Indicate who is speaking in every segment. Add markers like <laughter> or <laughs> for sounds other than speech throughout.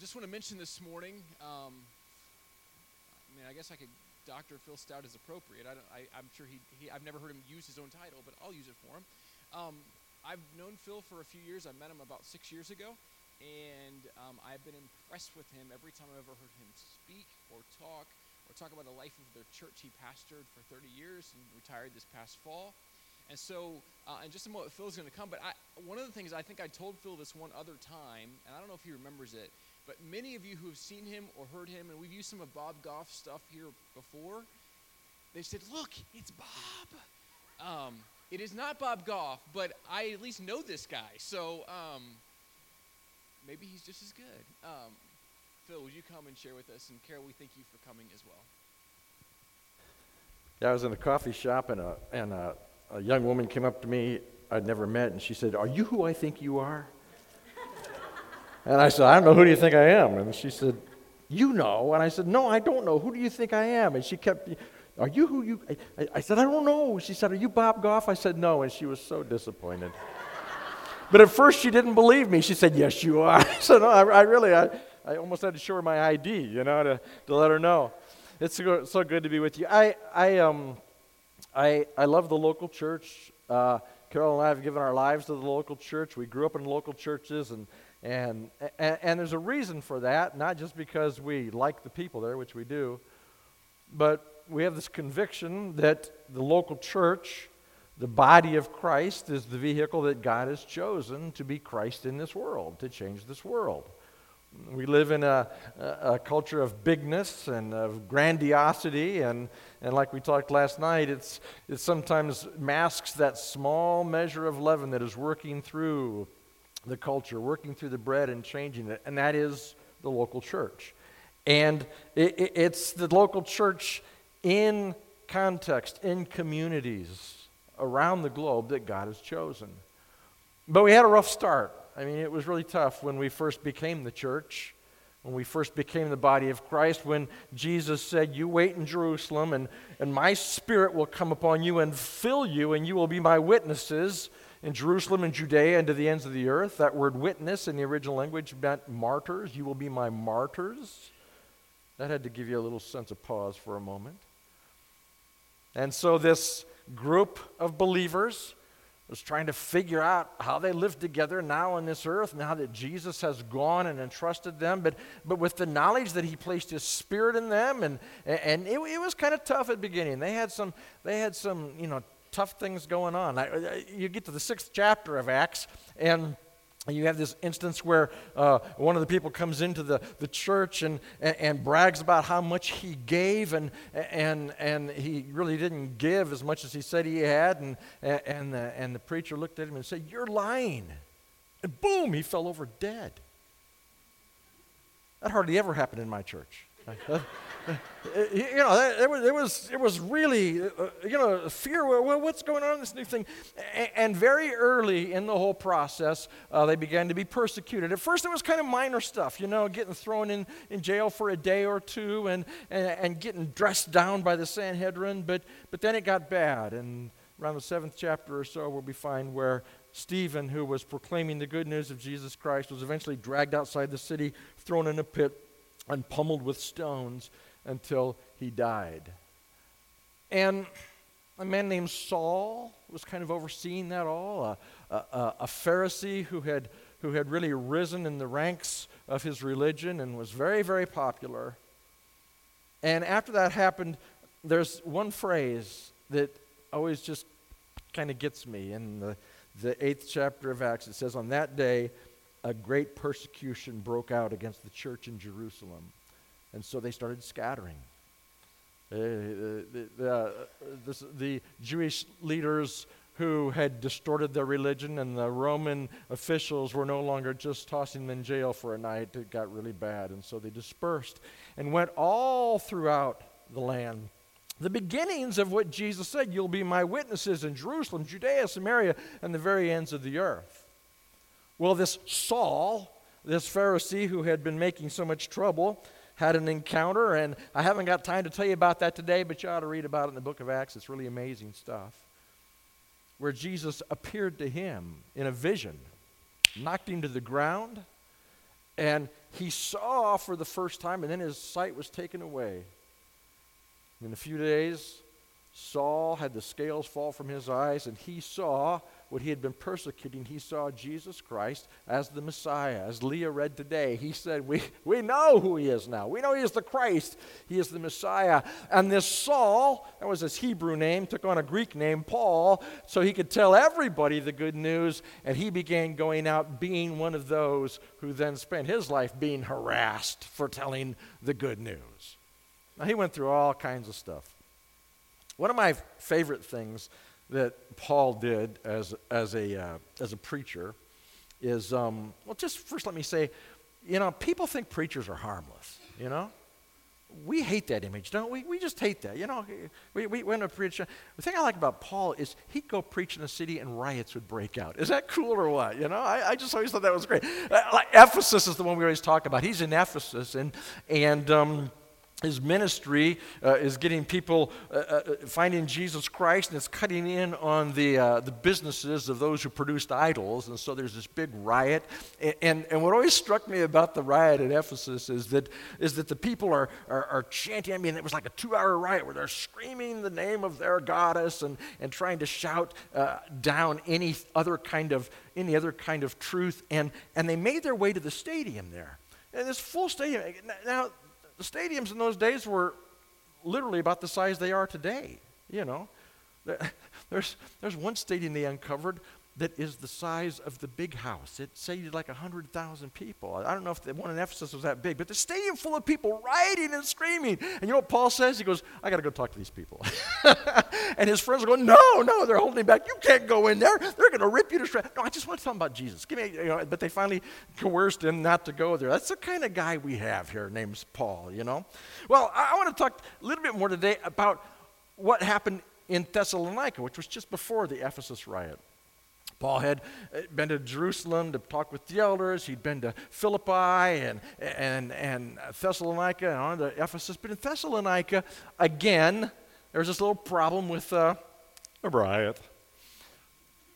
Speaker 1: just want to mention this morning. Um, I mean, I guess I could. Dr. Phil Stout is appropriate. I, am sure he, he, I've never heard him use his own title, but I'll use it for him. Um, I've known Phil for a few years. I met him about six years ago, and um, I've been impressed with him every time I've ever heard him speak or talk or talk about the life of the church. He pastored for 30 years and retired this past fall. And so, uh, in just a moment, Phil's going to come. But I, one of the things I think I told Phil this one other time, and I don't know if he remembers it, but many of you who have seen him or heard him, and we've used some of Bob Goff's stuff here before, they said, Look, it's Bob. Um, it is not Bob Goff, but I at least know this guy. So um, maybe he's just as good. Um, Phil, would you come and share with us? And Carol, we thank you for coming as well.
Speaker 2: Yeah, I was in a coffee shop, and a, and a a young woman came up to me I'd never met, and she said, Are you who I think you are? And I said, I don't know. Who do you think I am? And she said, You know. And I said, No, I don't know. Who do you think I am? And she kept, Are you who you. I, I said, I don't know. She said, Are you Bob Goff? I said, No. And she was so disappointed. but at first, she didn't believe me. She said, Yes, you are. <laughs> I said, No, I, I really, I, I almost had to show her my ID, you know, to, to let her know. It's so, good to be with you. I, I, um, I, I love the local church. Uh, Carol and I have given our lives to the local church. We grew up in local churches, and, and, and, and there's a reason for that, not just because we like the people there, which we do, but we have this conviction that the local church, the body of Christ, is the vehicle that God has chosen to be Christ in this world, to change this world. We live in a, a, culture of bigness and of grandiosity, and, and like we talked last night, it's, it sometimes masks that small measure of leaven that is working through the culture, working through the bread and changing it, and that is the local church. And it, it, it's the local church in context, in communities around the globe that God has chosen. But we had a rough start. I mean, it was really tough when we first became the church, when we first became the body of Christ, when Jesus said, You wait in Jerusalem, and, and my spirit will come upon you and fill you, and you will be my witnesses in Jerusalem and Judea and to the ends of the earth. That word witness in the original language meant martyrs. You will be my martyrs. That had to give you a little sense of pause for a moment. And so, this group of believers was trying to figure out how they live together now on this earth, now that Jesus has gone and entrusted them, but, but with the knowledge that he placed his spirit in them, and, and it, it was kind of tough at the beginning. They had some, they had some you know, tough things going on. I, you get to the sixth chapter of Acts, and you have this instance where uh, one of the people comes into the, the church and, and, and, brags about how much he gave, and, and, and he really didn't give as much as he said he had. And, and, the, and the preacher looked at him and said, You're lying. And boom, he fell over dead. That hardly ever happened in my church. <laughs> you know, it was, it was, it was really, uh, you know, fear. Well, what's going on in this new thing? And very early in the whole process, uh, they began to be persecuted. At first, it was kind of minor stuff, you know, getting thrown in, in jail for a day or two and, and, and getting dressed down by the Sanhedrin. But, but then it got bad. And around the seventh chapter or so, we'll be find where Stephen, who was proclaiming the good news of Jesus Christ, was eventually dragged outside the city, thrown in a pit, and pummeled with stones until he died. And a man named Saul was kind of overseeing that all, a, a, a, Pharisee who had, who had really risen in the ranks of his religion and was very, very popular. And after that happened, there's one phrase that always just kind of gets me in the, the eighth chapter of Acts. It says, On that day, a great persecution broke out against the church in Jerusalem. And so they started scattering. Uh, the, the, uh, the Jewish leaders who had distorted their religion and the Roman officials were no longer just tossing them in jail for a night. It got really bad. And so they dispersed and went all throughout the land. The beginnings of what Jesus said you'll be my witnesses in Jerusalem, Judea, Samaria, and the very ends of the earth. Well, this Saul, this Pharisee who had been making so much trouble, had an encounter, and I haven't got time to tell you about that today, but you ought to read about it in the book of Acts. It's really amazing stuff. Where Jesus appeared to him in a vision, knocked him to the ground, and he saw for the first time, and then his sight was taken away. In a few days, Saul had the scales fall from his eyes, and he saw what he had been persecuting. He saw Jesus Christ as the Messiah. As Leah read today, he said, we, we know who he is now. We know he is the Christ, he is the Messiah. And this Saul, that was his Hebrew name, took on a Greek name, Paul, so he could tell everybody the good news. And he began going out being one of those who then spent his life being harassed for telling the good news. Now, he went through all kinds of stuff. One of my favorite things that Paul did as, as, a, uh, as a preacher is, um, well, just first let me say, you know, people think preachers are harmless, you know? We hate that image, don't we? We just hate that. You know, we, we went to preach. The thing I like about Paul is he'd go preach in a city and riots would break out. Is that cool or what? You know, I, I just always thought that was great. Uh, like Ephesus is the one we always talk about. He's in Ephesus, and, and um, his ministry uh, is getting people uh, uh, finding Jesus Christ, and it's cutting in on the, uh, the businesses of those who produced idols. And so there's this big riot. And, and, and, what always struck me about the riot at Ephesus is that, is that the people are, are, are chanting. I mean, it was like a two hour riot where they're screaming the name of their goddess and, and trying to shout uh, down any other kind of, any other kind of truth. And, and they made their way to the stadium there. And this full stadium. Now, the stadiums in those days were literally about the size they are today, you know. <laughs> There's, there's one stadium they uncovered that is the size of the big house. It seated like 100,000 people. I don't know if the one in Ephesus was that big, but the stadium full of people rioting and screaming. And you know what Paul says? He goes, I got to go talk to these people. <laughs> and his friends are going, No, no, they're holding back. You can't go in there. They're going to rip you to shreds. No, I just want to tell them about Jesus. Give me, you know, but they finally coerced him not to go there. That's the kind of guy we have here, named Paul, you know. Well, I, I want to talk a little bit more today about what happened in Thessalonica, which was just before the Ephesus riot. Paul had uh, been to Jerusalem to talk with the elders. He'd been to Philippi and, and, and Thessalonica and on to Ephesus. But in Thessalonica, again, there was this little problem with uh, a riot.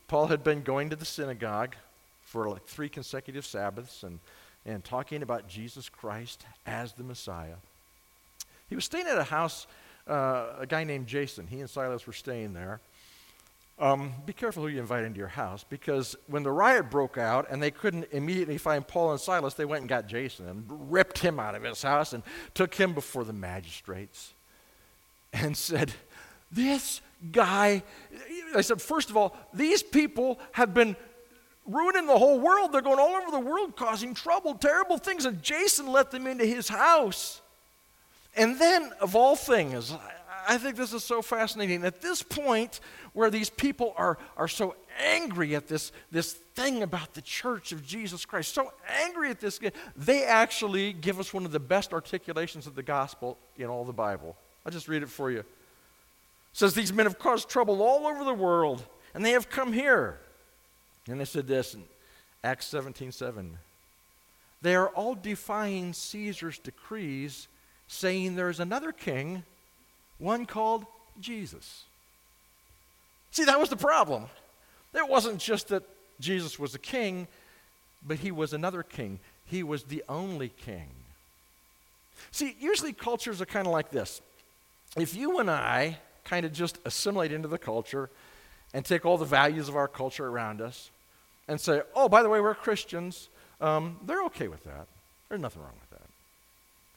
Speaker 2: Paul had been going to the synagogue for like three consecutive Sabbaths and, and talking about Jesus Christ as the Messiah. He was staying at a house, uh, a guy named Jason. He and Silas were staying there. Um, be careful who you invite into your house because when the riot broke out and they couldn't immediately find Paul and Silas, they went and got Jason and ripped him out of his house and took him before the magistrates and said, This guy, I said, first of all, these people have been ruining the whole world. They're going all over the world causing trouble, terrible things, and Jason let them into his house. And then, of all things, I think this is so fascinating. At this point, where these people are, are so angry at this, this thing about the church of Jesus Christ, so angry at this, they actually give us one of the best articulations of the gospel in all the Bible. I'll just read it for you. It says, These men have caused trouble all over the world, and they have come here. And they said this in Acts 17 7. They are all defying Caesar's decrees, saying there is another king, one called Jesus. See, that was the problem. It wasn't just that Jesus was a king, but he was another king. He was the only king. See, usually cultures are kind of like this. If you and I kind of just assimilate into the culture and take all the values of our culture around us and say, oh, by the way, we're Christians, um, they're okay with that. There's nothing wrong with that.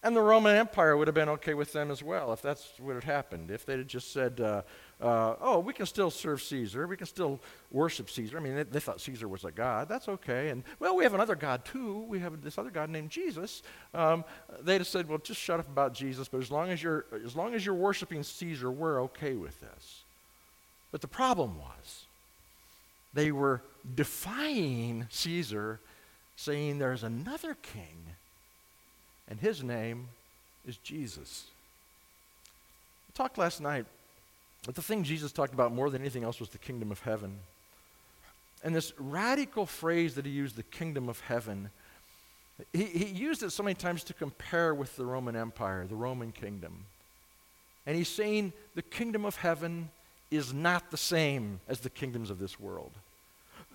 Speaker 2: And the Roman Empire would have been okay with them as well if that's what had happened. If they'd just said, uh, uh, oh, we can still serve Caesar. We can still worship Caesar. I mean, they, they, thought Caesar was a god. That's okay. And, well, we have another God, too. We have this other God named Jesus. Um, they'd have said, well, just shut up about Jesus, but as long as, you're, as long as you're worshiping Caesar, we're okay with this. But the problem was, they were defying Caesar, saying there's another king, and his name is Jesus. We talked last night but the thing Jesus talked about more than anything else was the kingdom of heaven. And this radical phrase that he used, the kingdom of heaven, he, he used it so many times to compare with the Roman Empire, the Roman kingdom. And he's saying the kingdom of heaven is not the same as the kingdoms of this world.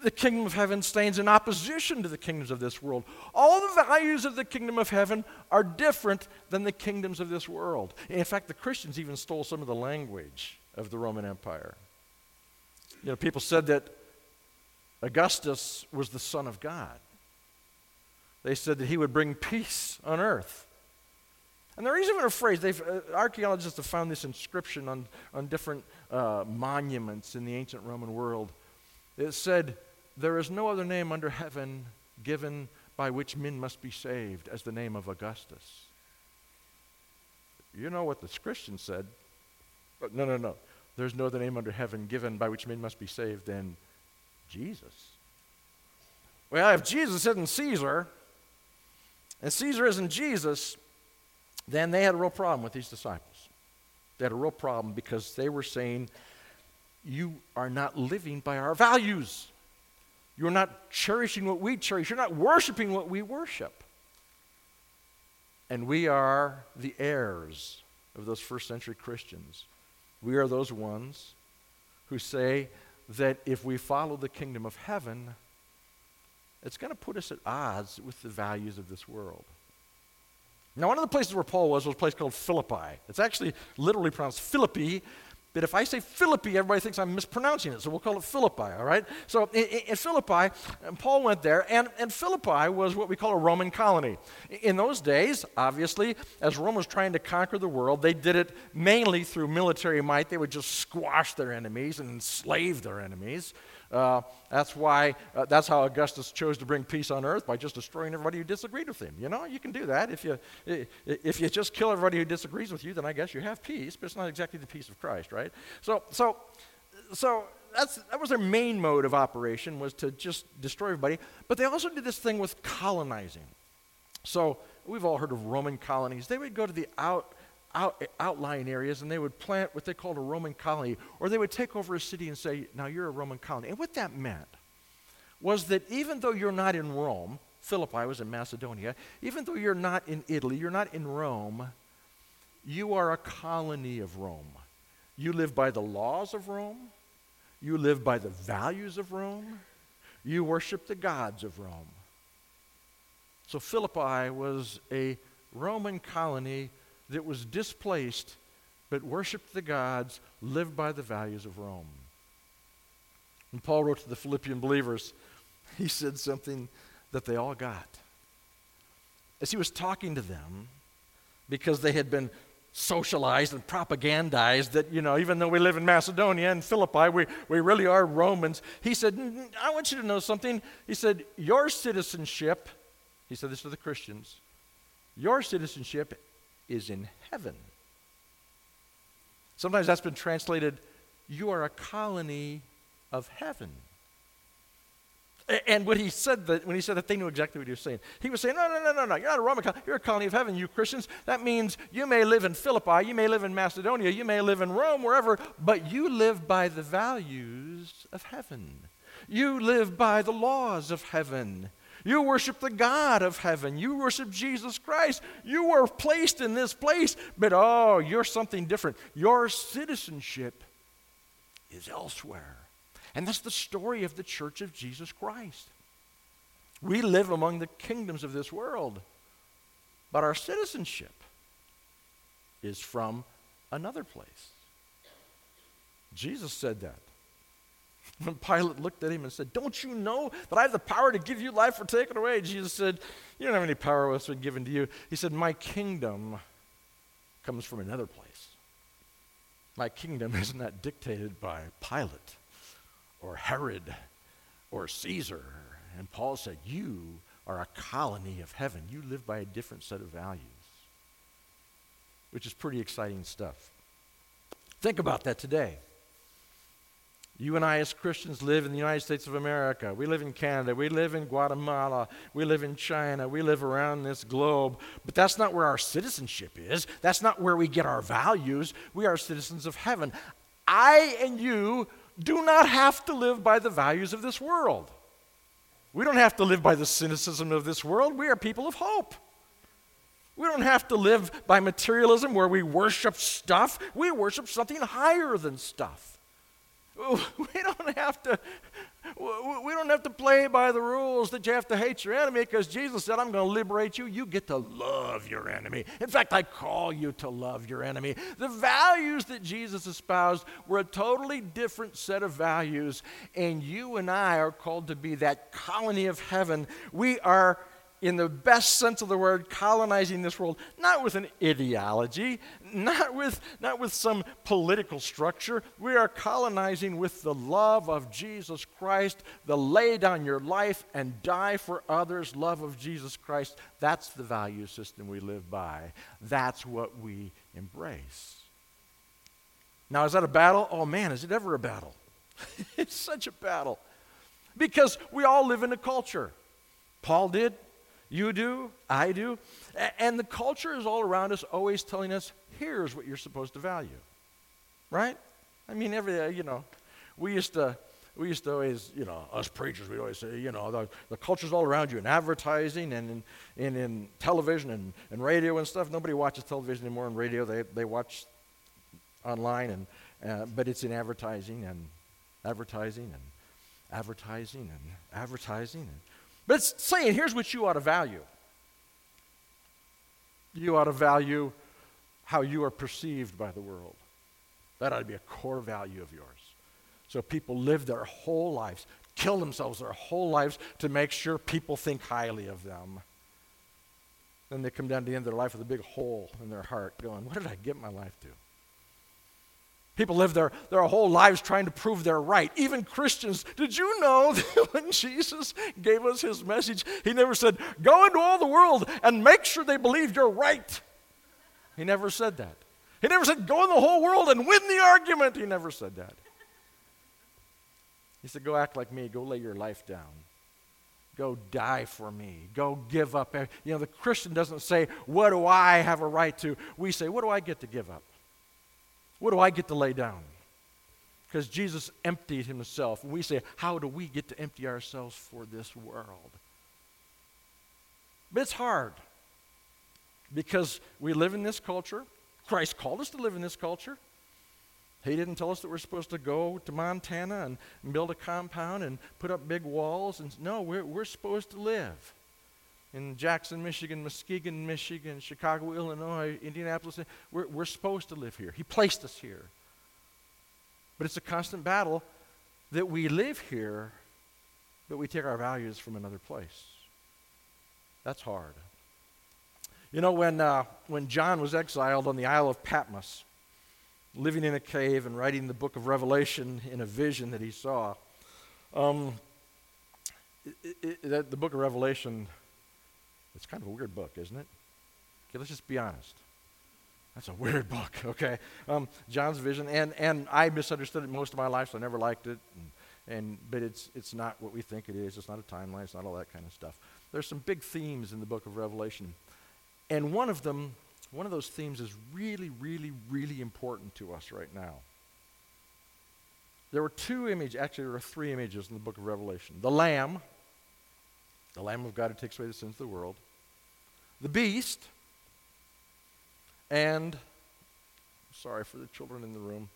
Speaker 2: The kingdom of heaven stands in opposition to the kingdoms of this world. All the values of the kingdom of heaven are different than the kingdoms of this world. In fact, the Christians even stole some of the language of the Roman Empire. You know, people said that Augustus was the Son of God. They said that he would bring peace on earth. And there is even a phrase, they've, uh, archaeologists have found this inscription on, on different uh, monuments in the ancient Roman world. It said, There is no other name under heaven given by which men must be saved as the name of Augustus. You know what the Christian said. But no, no, no. There's no other name under heaven given by which men must be saved than Jesus. Well, if Jesus isn't Caesar, and Caesar isn't Jesus, then they had a real problem with these disciples. They had a real problem because they were saying, You are not living by our values. You're not cherishing what we cherish. You're not worshiping what we worship. And we are the heirs of those first century Christians. We are those ones who say that if we follow the kingdom of heaven, it's going to put us at odds with the values of this world. Now, one of the places where Paul was was a place called Philippi. It's actually literally pronounced Philippi, but if I say Philippi, everybody thinks I'm mispronouncing it, so we'll call it Philippi, all right? So in, in Philippi, Paul went there, and, and Philippi was what we call a Roman colony. In those days, obviously, as Rome was trying to conquer the world, they did it mainly through military might. They would just squash their enemies and enslave their enemies. Uh, that's why, uh, that's how Augustus chose to bring peace on earth by just destroying everybody who disagreed with him. You know, you can do that. If you, if you just kill everybody who disagrees with you, then I guess you have peace, but it's not exactly the peace of Christ, right? So, so, so that's, that was their main mode of operation was to just destroy everybody. But they also did this thing with colonizing. So we've all heard of Roman colonies. They would go to the out, out, outlying areas and they would plant what they called a Roman colony, or they would take over a city and say, Now you're a Roman colony. And what that meant was that even though you're not in Rome, Philippi was in Macedonia, even though you're not in Italy, you're not in Rome, you are a colony of Rome. You live by the laws of Rome, you live by the values of Rome, you worship the gods of Rome. So Philippi was a Roman colony that was displaced but worshiped the gods, lived by the values of Rome. And Paul wrote to the Philippian believers, <laughs> he said something that they all got. As he was talking to them, because they had been socialized and propagandized that, you know, even though we live in Macedonia and Philippi, we, we really are Romans. He said, I want you to know something. He said, Your citizenship, he said this to the Christians, your citizenship is in heaven. Sometimes that's been translated, you are a colony of heaven. And when he said that, when he said that, they knew exactly what he was saying. He was saying, no, no, no, no, no, you're not a Roman colony. You're a colony of heaven, you Christians. That means you may live in Philippi, you may live in Macedonia, you may live in Rome, wherever, but you live by the values of heaven. You live by the laws of heaven. You worship the God of heaven. You worship Jesus Christ. You were placed in this place, but oh, you're something different. Your citizenship is elsewhere. And that's the story of the church of Jesus Christ. We live among the kingdoms of this world, but our citizenship is from another place. Jesus said that. When Pilate looked at him and said, Don't you know that I have the power to give you life or take it away? Jesus said, You don't have any power what's been given to you. He said, My kingdom comes from another place. My kingdom <laughs> is not dictated by Pilate or Herod or Caesar. And Paul said, You are a colony of heaven. You live by a different set of values, which is pretty exciting stuff. Think about that today. You and I, as Christians, live in the United States of America. We live in Canada. We live in Guatemala. We live in China. We live around this globe. But that's not where our citizenship is. That's not where we get our values. We are citizens of heaven. I and you do not have to live by the values of this world. We don't have to live by the cynicism of this world. We are people of hope. We don't have to live by materialism where we worship stuff. We worship something higher than stuff. <laughs> We don't have to we don't have to play by the rules that you have to hate your enemy because Jesus said, I'm going to liberate you. You get to love your enemy. In fact, I call you to love your enemy. The values that Jesus espoused were a totally different set of values, and you and I are called to be that colony of heaven. We are in the best sense of the word, colonizing this world, not with an ideology, not with, not with some political structure. We are colonizing with the love of Jesus Christ, the lay down your life and die for others, love of Jesus Christ. That's the value system we live by. That's what we embrace. Now, is that a battle? Oh man, is it ever a battle? <laughs> it's such a battle. Because we all live in a culture. Paul did, you do, I do. And the culture is all around us, always telling us, here's what you're supposed to value. Right? I mean, every, uh, you know, we used to. We used to always, you know, us preachers, we always say, you know, the, the culture's all around you in advertising and in, in, in television and, and radio and stuff. Nobody watches television anymore and radio. They, they watch online, and, uh, but it's in advertising and advertising and advertising and advertising and but it's saying here's what you ought to value you ought to value how you are perceived by the world. That ought to be a core value of yours. So people live their whole lives, kill themselves their whole lives to make sure people think highly of them. Then they come down to the end of their life with a big hole in their heart, going, What did I get my life to? People live their, their whole lives trying to prove they're right. Even Christians. Did you know <laughs> that when Jesus gave us his message, he never said, Go into all the world and make sure they believe you're right? He never said that. He never said, Go in the whole world and win the argument. He never said that. He said, Go act like me. Go lay your life down. Go die for me. Go give up. You know, the Christian doesn't say, What do I have a right to? We say, What do I get to give up? What do I get to lay down? Because Jesus emptied himself. And we say, how do we get to empty ourselves for this world? But it's hard because we live in this culture. Christ called us to live in this culture. He didn't tell us that we're supposed to go to Montana and, build a compound and put up big walls. And no, we're, we're supposed to live in Jackson, Michigan, Muskegon, Michigan, Chicago, Illinois, Indianapolis. We're, we're supposed to live here. He placed us here. But it's a constant battle that we live here, but we take our values from another place. That's hard. You know, when, uh, when John was exiled on the Isle of Patmos, living in a cave and writing the book of Revelation in a vision that he saw, um, it, it, the book of Revelation it's kind of a weird book, isn't it? Okay, let's just be honest. That's a weird book, <laughs> okay? Um, John's vision, and, and I misunderstood it most of my life, so I never liked it. And, and, but it's, it's not what we think it is. It's not a timeline. It's not all that kind of stuff. There's some big themes in the book of Revelation. And one of them, one of those themes is really, really, really important to us right now. There were two images, actually, there were three images in the book of Revelation the Lamb, the Lamb of God who takes away the sins of the world, the beast, and, sorry for the children in the room,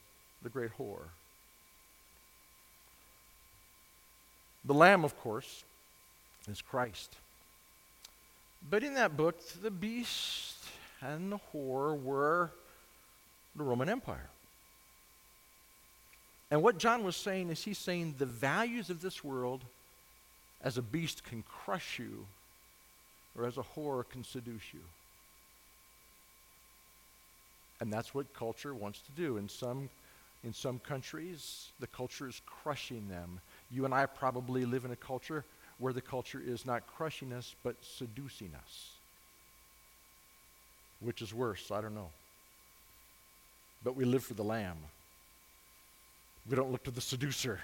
Speaker 2: the great whore. The Lamb, of course, is Christ. But in that book, the beast and the whore were the Roman Empire. And what John was saying is he's saying the values of this world as a beast can crush you or as a whore can seduce you. And that's what culture wants to do. In some, in some countries, the culture is crushing them. You and I probably live in a culture where the culture is not crushing us, but seducing us. Which is worse? I don't know. But we live for the Lamb. We don't look to the seducer.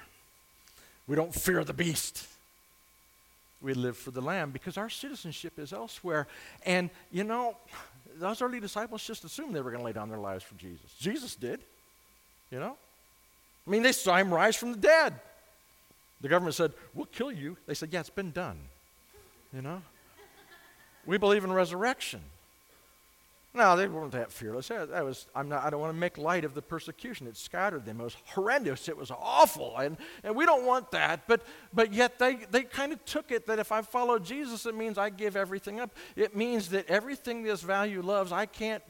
Speaker 2: We don't fear the beast we live for the Lamb because our citizenship is elsewhere. And, you know, those early disciples just assumed they were going to lay down their lives for Jesus. Jesus did, you know? I mean, they saw him rise from the dead. The government said, We'll kill you. They said, Yeah, it's been done, you know? We believe in resurrection. No, they weren't that fearless. That was, I'm not, I don't want to make light of the persecution. It scattered them. It was horrendous. It was awful. And, and we don't want that. But, but yet they, they kind of took it that if I follow Jesus, it means I give everything up. It means that everything this value loves, I can't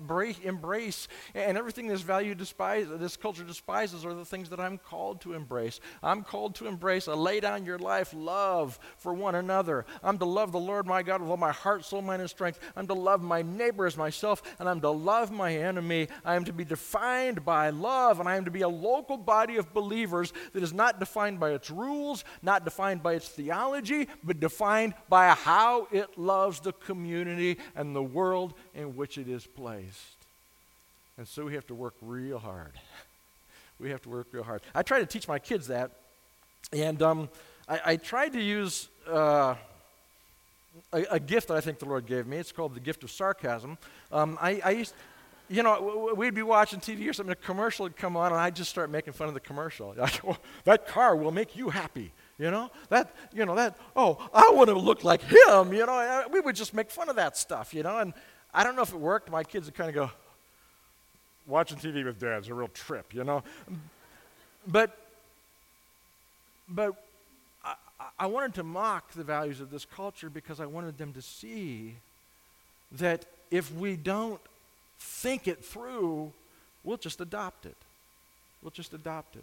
Speaker 2: embrace. And everything this value despises, this culture despises, are the things that I'm called to embrace. I'm called to embrace a lay down your life love for one another. I'm to love the Lord my God with all my heart, soul, mind, and strength. I'm to love my neighbor as myself and I'm to love my enemy. I am to be defined by love, and I am to be a local body of believers that is not defined by its rules, not defined by its theology, but defined by how it loves the community and the world in which it is placed. And so we have to work real hard. <laughs> We have to work real hard. I try to teach my kids that, and um, I, I tried to use. Uh, a, a, gift that I think the Lord gave me. It's called the gift of sarcasm. Um, I, I, used, you know, we'd be watching TV or something, a commercial would come on, and I'd just start making fun of the commercial. <laughs> Like, well, that car will make you happy. You know that. You know that. Oh, I want to look like him. You know, we would just make fun of that stuff. You know, and I don't know if it worked. My kids would kind of go, "Watching TV with dad's a real trip." You know, but but I wanted to mock the values of this culture because I wanted them to see that if we don't think it through, we'll just adopt it. We'll just adopt it.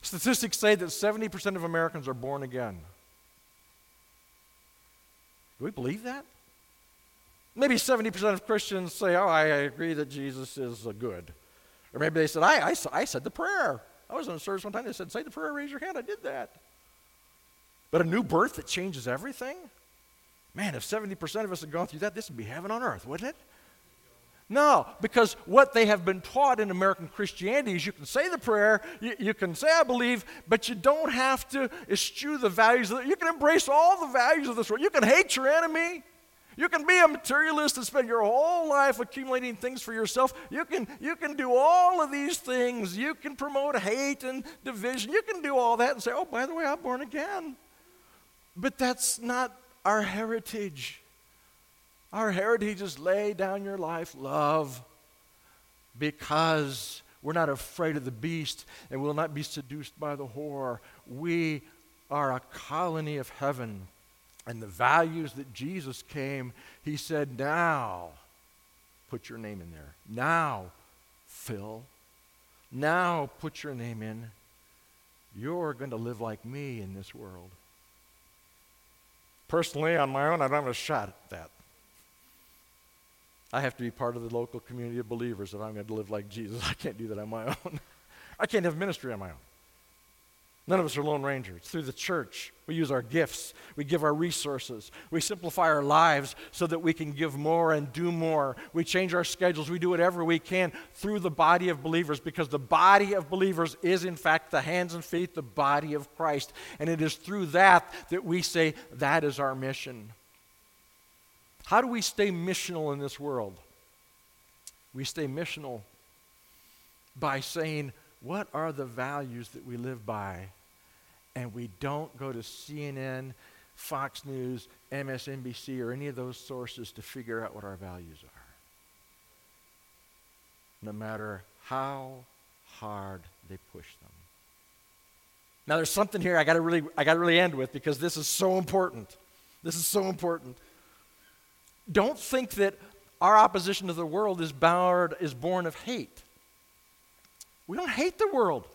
Speaker 2: Statistics say that 70% of Americans are born again. Do we believe that? Maybe 70% of Christians say, Oh, I agree that Jesus is good. Or maybe they said, I, I, I said the prayer. I was in a service one time, they said, Say the prayer, raise your hand. I did that. But a new birth that changes everything? Man, if 70% of us had gone through that, this would be heaven on earth, wouldn't it? No, because what they have been taught in American Christianity is you can say the prayer, you, you can say I believe, but you don't have to eschew the values. Of the, you can embrace all the values of this world. You can hate your enemy. You can be a materialist and spend your whole life accumulating things for yourself. You can, you can do all of these things. You can promote hate and division. You can do all that and say, oh, by the way, I'm born again. But that's not our heritage. Our heritage is lay down your life, love, because we're not afraid of the beast and will not be seduced by the whore. We are a colony of heaven. And the values that Jesus came, he said, now put your name in there. Now, Phil, now put your name in. You're going to live like me in this world. Personally, on my own, I don't have a shot at that. I have to be part of the local community of believers if I'm going to live like Jesus. <laughs> I can't do that on my own. <laughs> I can't have ministry on my own. None of us are Lone Rangers. Through the church, we use our gifts, we give our resources, we simplify our lives so that we can give more and do more. We change our schedules, we do whatever we can through the body of believers because the body of believers is, in fact, the hands and feet, the body of Christ. And it is through that that we say that is our mission. How do we stay missional in this world? We stay missional by saying, what are the values that we live by? And we don't go to CNN, Fox News, MSNBC, or any of those sources to figure out what our values are. No matter how hard they push them. Now there's something here I gotta really I gotta really end with because this is so important. This is so important. Don't think that our opposition to the world is bound, is born of hate. We don't hate the world.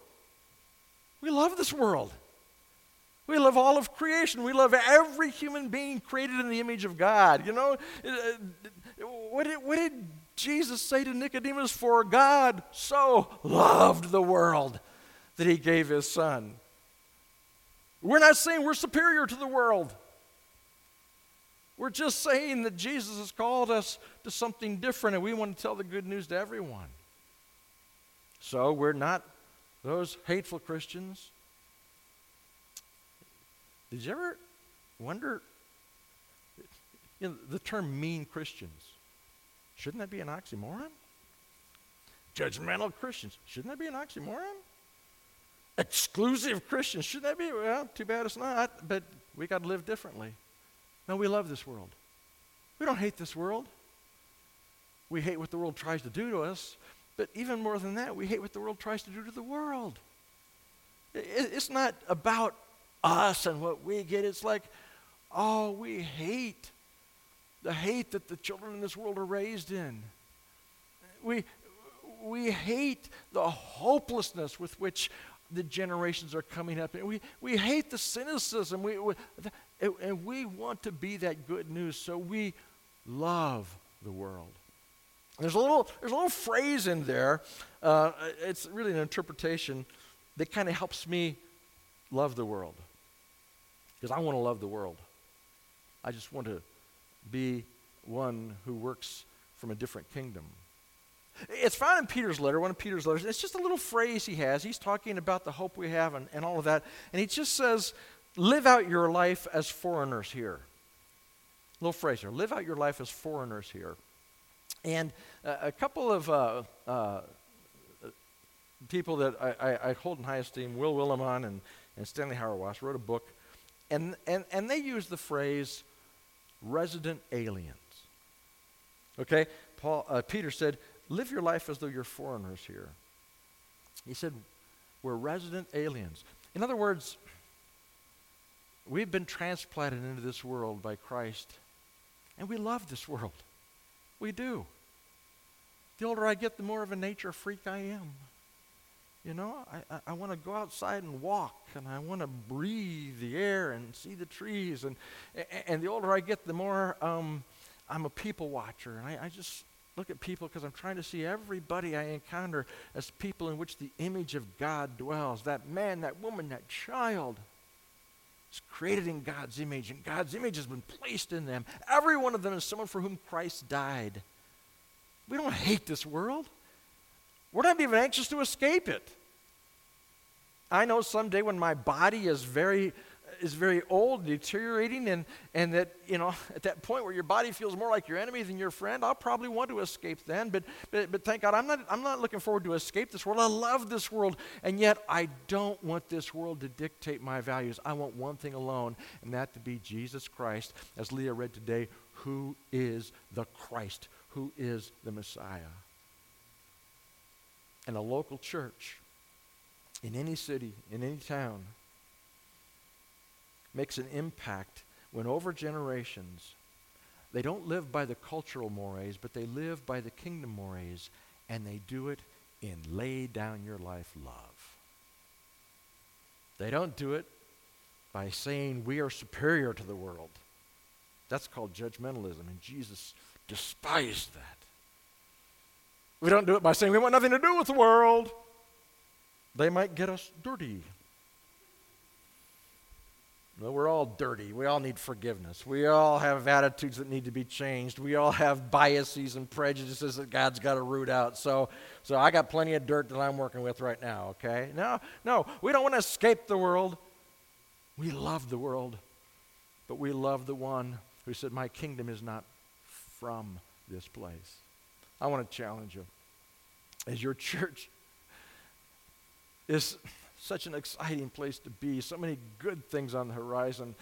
Speaker 2: We love this world. We love all of creation. We love every human being created in the image of God. You know, what did, what did Jesus say to Nicodemus? For God so loved the world that he gave his son. We're not saying we're superior to the world. We're just saying that Jesus has called us to something different and we want to tell the good news to everyone. So we're not those hateful Christians. Did you ever wonder you know, the term mean Christians? Shouldn't that be an oxymoron? Judgmental Christians, shouldn't that be an oxymoron? Exclusive Christians, shouldn't that be? Well, too bad it's not, but we got to live differently. No, we love this world. We don't hate this world. we hate what the world tries to do to us, but even more than that, we hate what the world tries to do to the world. It's not about us and what we get. It's like, oh, we hate the hate that the children in this world are raised in. We, we hate the hopelessness with which the generations are coming up. And we, we hate the cynicism. We, we, and we want to be that good news, so we love the world. There's a little, there's a little phrase in there. Uh, it's really an interpretation that kind of helps me love the world. Because I want to love the world. I just want to be one who works from a different kingdom. It's found in Peter's letter, one of Peter's letters. It's just a little phrase he has. He's talking about the hope we have and, and all of that. And he just says, Live out your life as foreigners here. Little phrase here live out your life as foreigners here. And a couple of uh, uh, people that I, I, I, hold in high esteem, Will Willimon and, and Stanley Hauerwas, wrote a book, and, and, and they use the phrase resident aliens. Okay? Paul, uh, Peter said, live your life as though you're foreigners here. He said, we're resident aliens. In other words, we've been transplanted into this world by Christ, and we love this world. We do. The older I get, the more of a nature freak I am. You know, I, I, I want to go outside and walk, and I want to breathe the air and see the trees. And, and the older I get, the more um, I'm a people watcher. And I, I just look at people because I'm trying to see everybody I encounter as people in which the image of God dwells. That man, that woman, that child is created in God's image, and God's image has been placed in them. Every one of them is someone for whom Christ died. We don't hate this world. We're not even anxious to escape it. I know someday when my body is very is very old, deteriorating, and, and that, you know, <laughs> at that point where your body feels more like your enemy than your friend, I'll probably want to escape then. But, but, but thank God, I'm not, I'm not looking forward to escape this world. I love this world, and yet I don't want this world to dictate my values. I want one thing alone, and that to be Jesus Christ, as Leah read today, who is the Christ, who is the Messiah. And a local church in any city, in any town, makes an impact when over generations they don't live by the cultural mores, but they live by the kingdom mores, and they do it in lay down your life love. They don't do it by saying we are superior to the world. That's called judgmentalism, and Jesus despised that. We don't do it by saying we want nothing to do with the world. They might get us dirty. We're all dirty. We all need forgiveness. We all have attitudes that need to be changed. We all have biases and prejudices that God's got to root out. So, so I got plenty of dirt that I'm working with right now, okay? No, no, we don't want to escape the world. We love the world, but we love the one who said, My kingdom is not from this place. I want to challenge you. As your church is such an exciting place to be, so many good things on the horizon.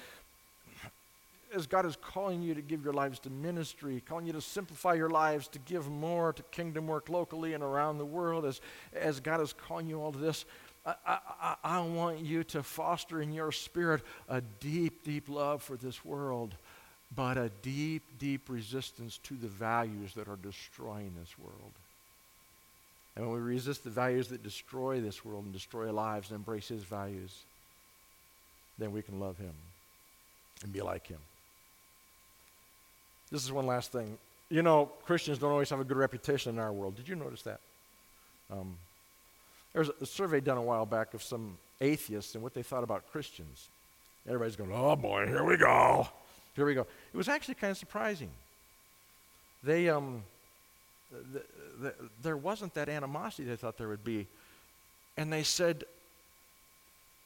Speaker 2: As God is calling you to give your lives to ministry, calling you to simplify your lives, to give more to kingdom work locally and around the world, as, as God is calling you all to this, I, I, I want you to foster in your spirit a deep, deep love for this world, but a deep, deep resistance to the values that are destroying this world. And when we resist the values that destroy this world and destroy lives and embrace His values, then we can love Him and be like Him. This is one last thing. You know, Christians don't always have a good reputation in our world. Did you notice that? Um, there was a survey done a while back of some atheists and what they thought about Christians. Everybody's going, oh boy, here we go. Here we go. It was actually kind of surprising. They, um, the, the, there wasn't that animosity they thought there would be. And they said,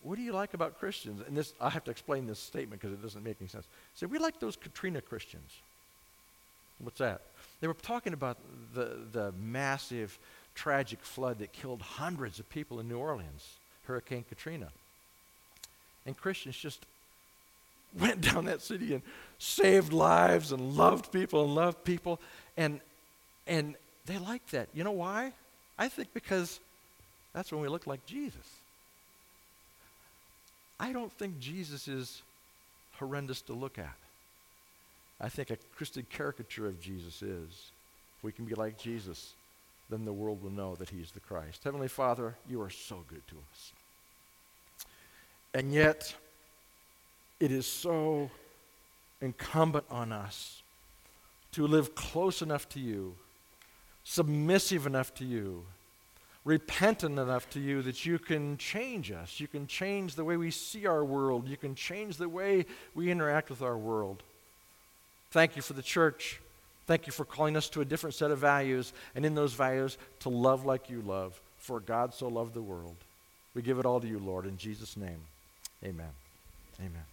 Speaker 2: What do you like about Christians? And this, I have to explain this statement because it doesn't make any sense. Said, We like those Katrina Christians. What's that? They were talking about the, the massive, tragic flood that killed hundreds of people in New Orleans, Hurricane Katrina. And Christians just <laughs> went down that city and saved lives and loved people and loved people. And And they like that. You know why? I think because that's when we look like Jesus. I don't think Jesus is horrendous to look at. I think a Christian caricature of Jesus is. If we can be like Jesus, then the world will know that he's the Christ. Heavenly Father, you are so good to us. And yet, it is so incumbent on us to live close enough to you, submissive enough to you, repentant enough to you that you can change us. You can change the way we see our world. You can change the way we interact with our world. Thank you for the church. Thank you for calling us to a different set of values, and in those values, to love like you love. For God so loved the world. We give it all to you, Lord, in Jesus' name. Amen. Amen.